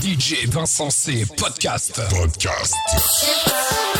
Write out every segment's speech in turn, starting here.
DJ Vincent C. Podcast. Podcast.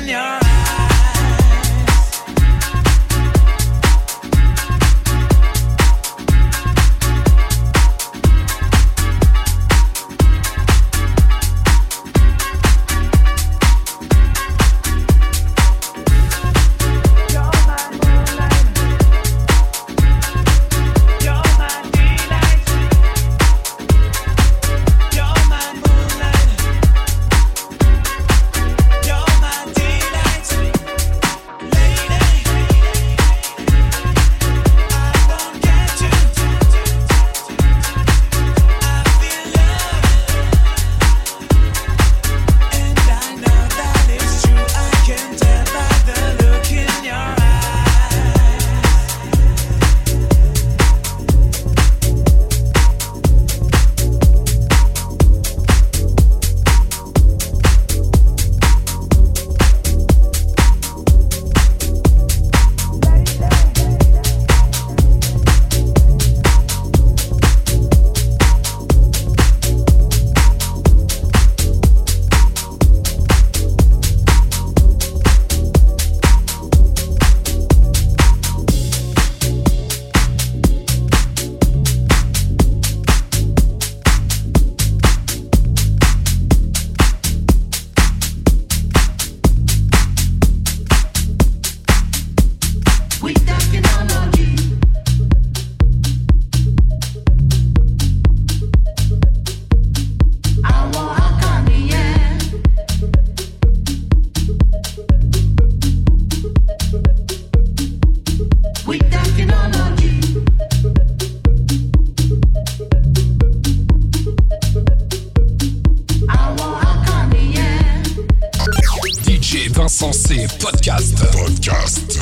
in your Insensé Podcast. Podcast.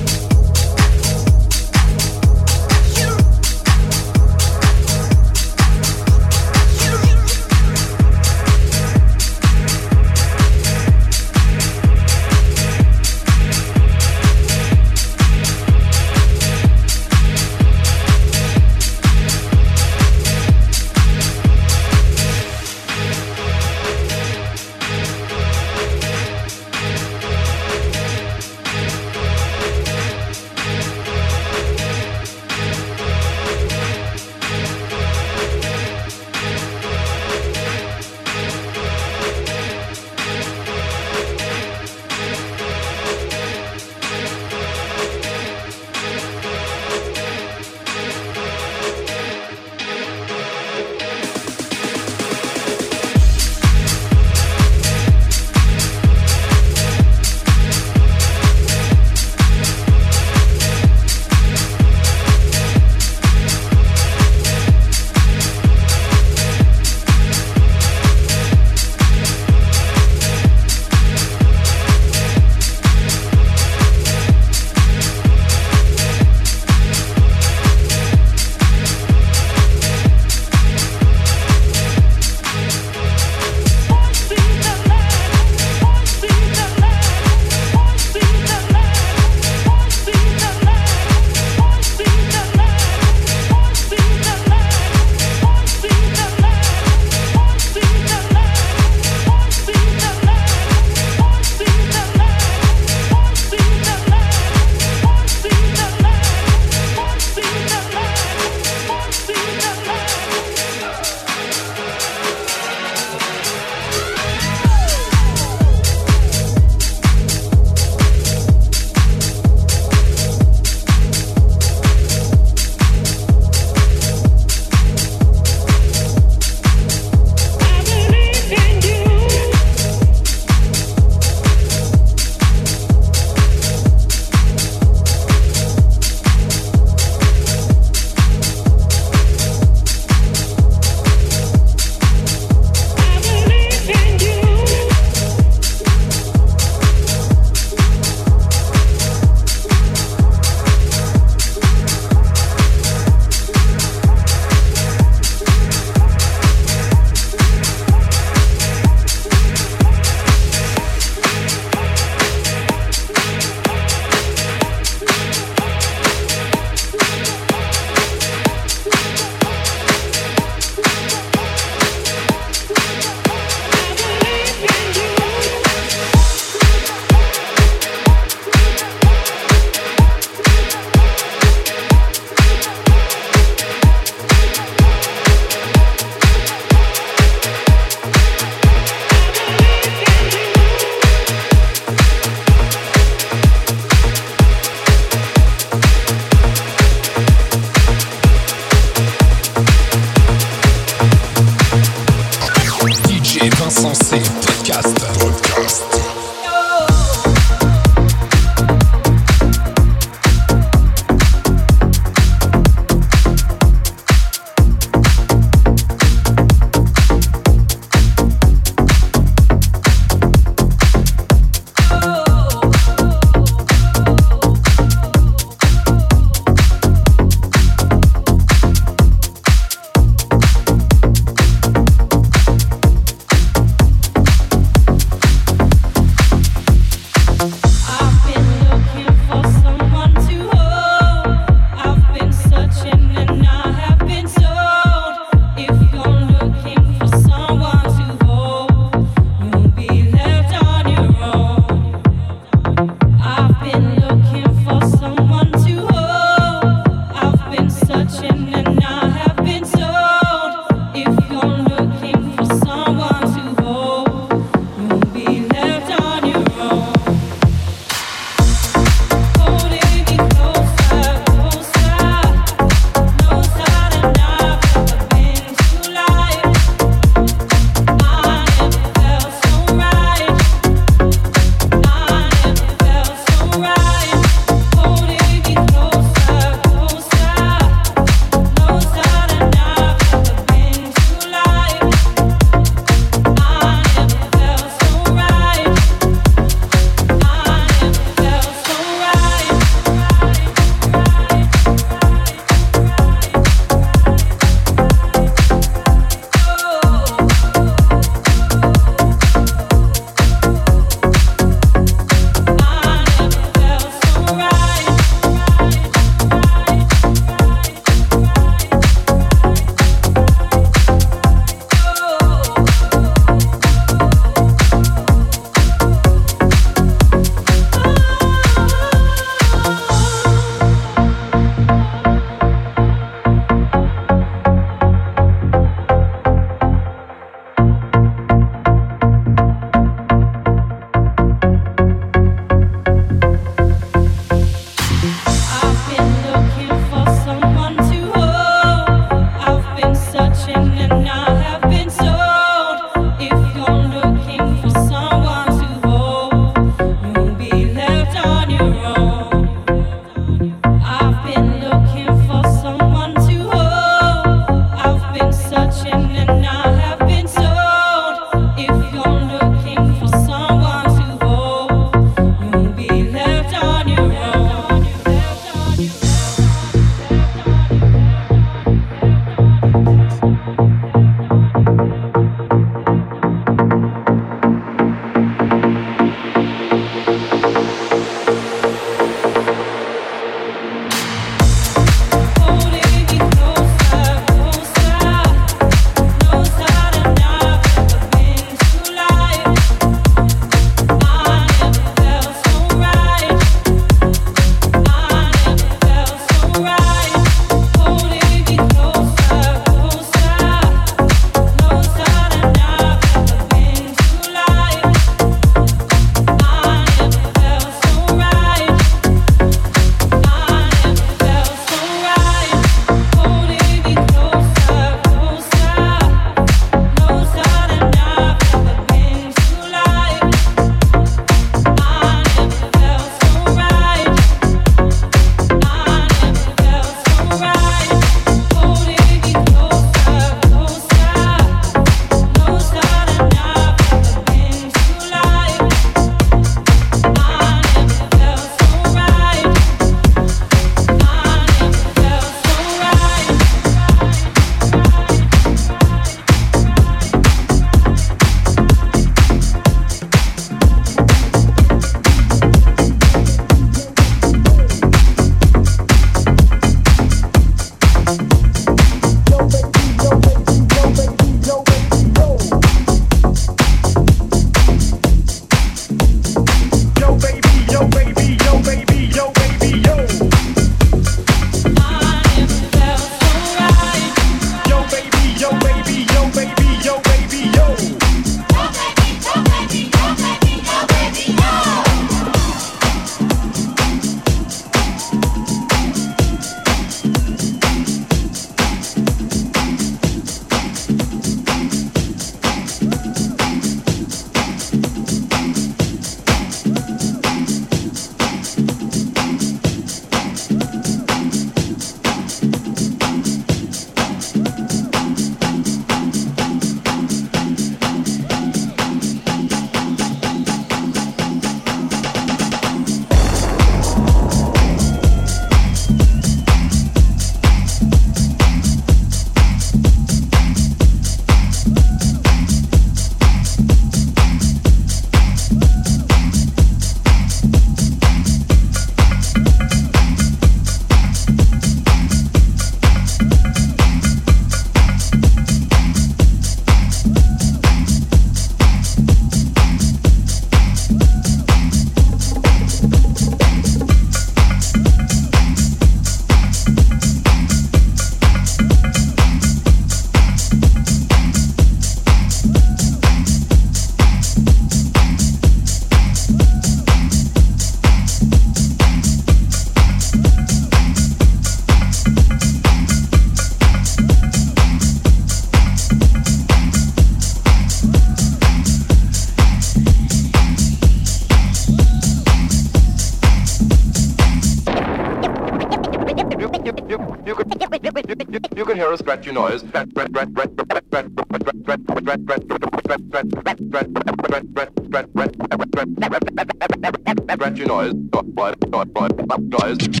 guys.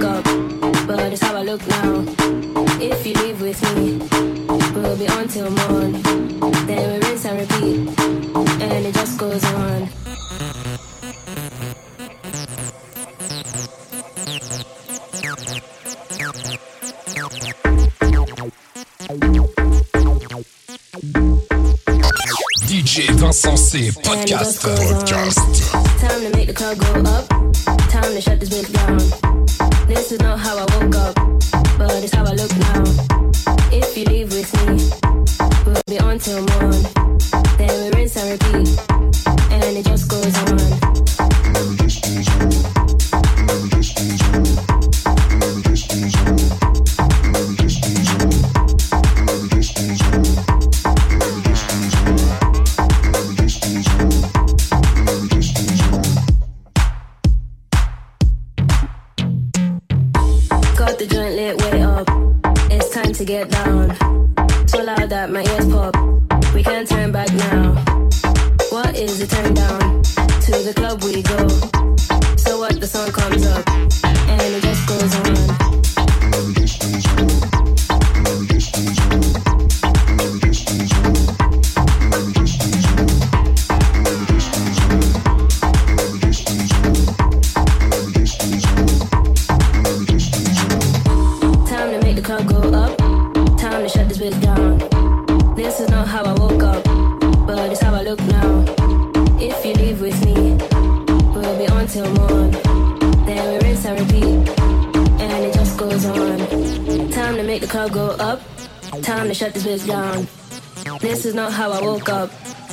up, but it's how I look now. If you live with me, we'll be on till morn. Then we rinse and repeat, and it just goes on. DJ Vincent C, podcast. podcast. Time to make the club go up. Time to shut this bitch down. This is not how I woke up, but it's how I look now. If you leave with me, we'll be on till morn.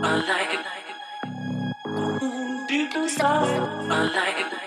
I like it. Ooh, do stuff. I like it.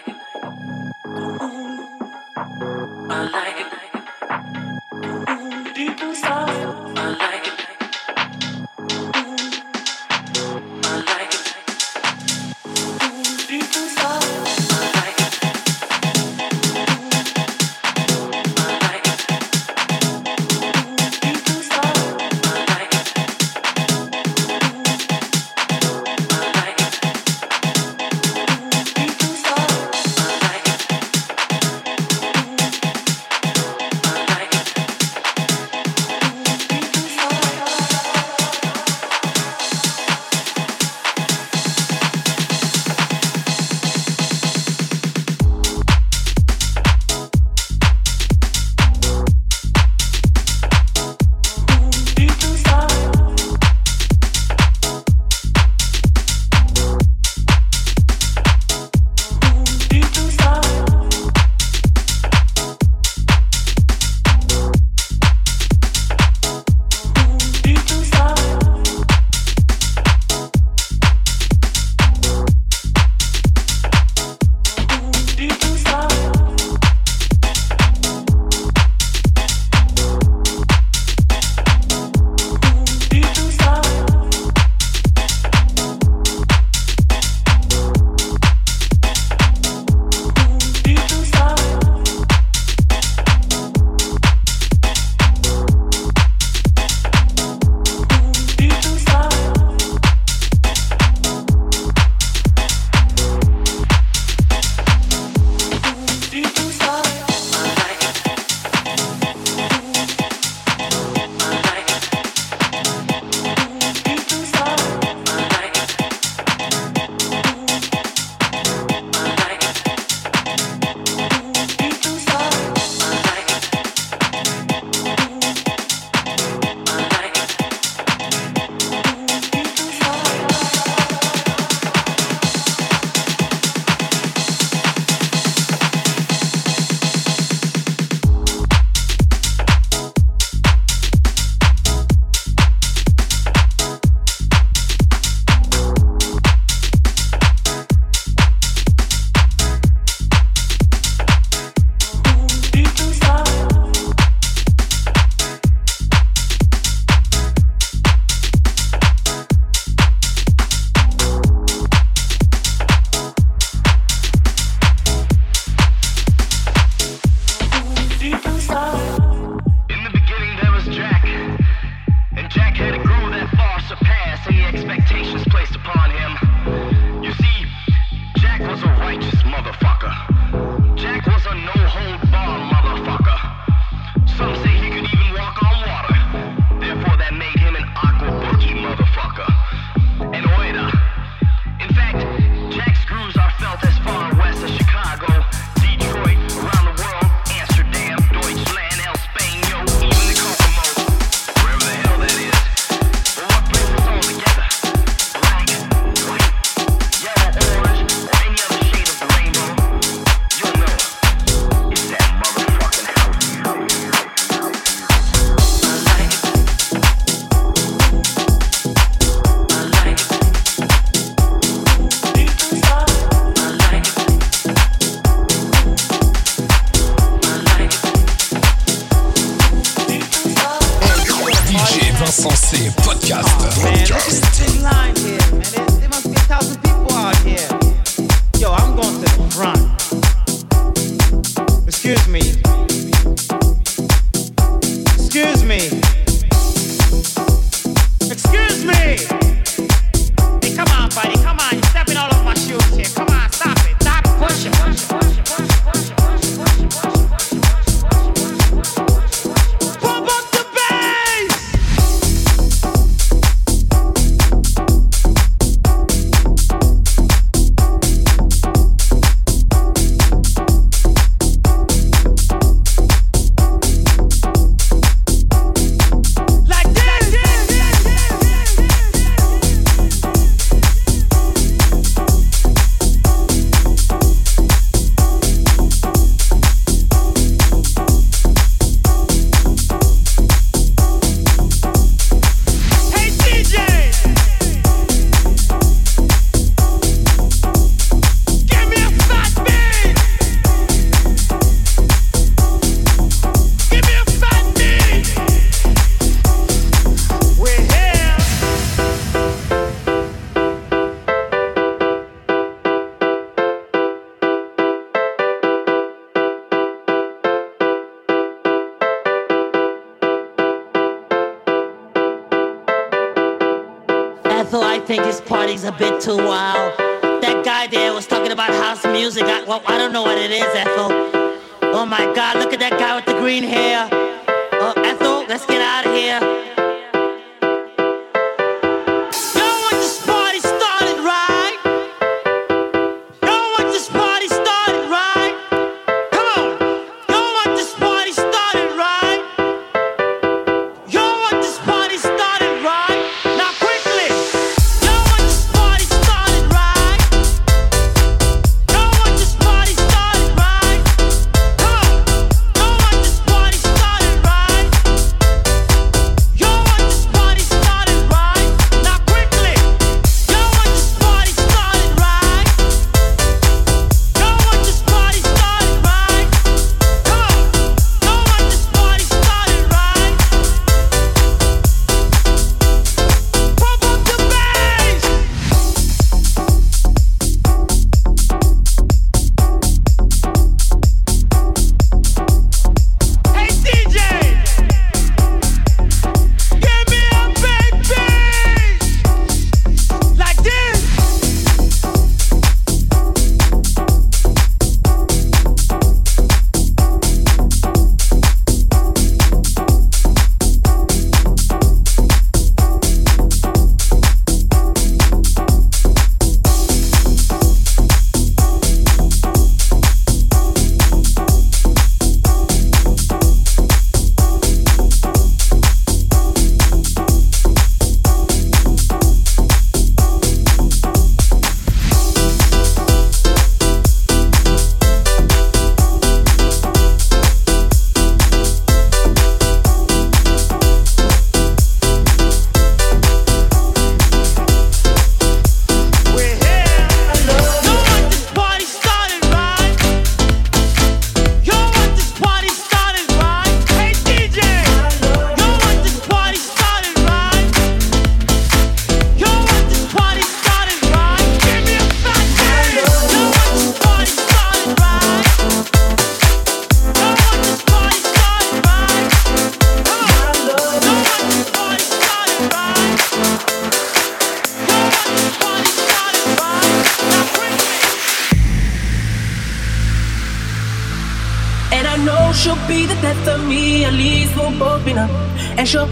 Oh my God, look at that guy with the green hair. Oh, Ethel, let's get out of here. en zo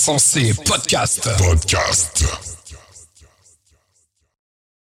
Insensé Podcast. Podcast.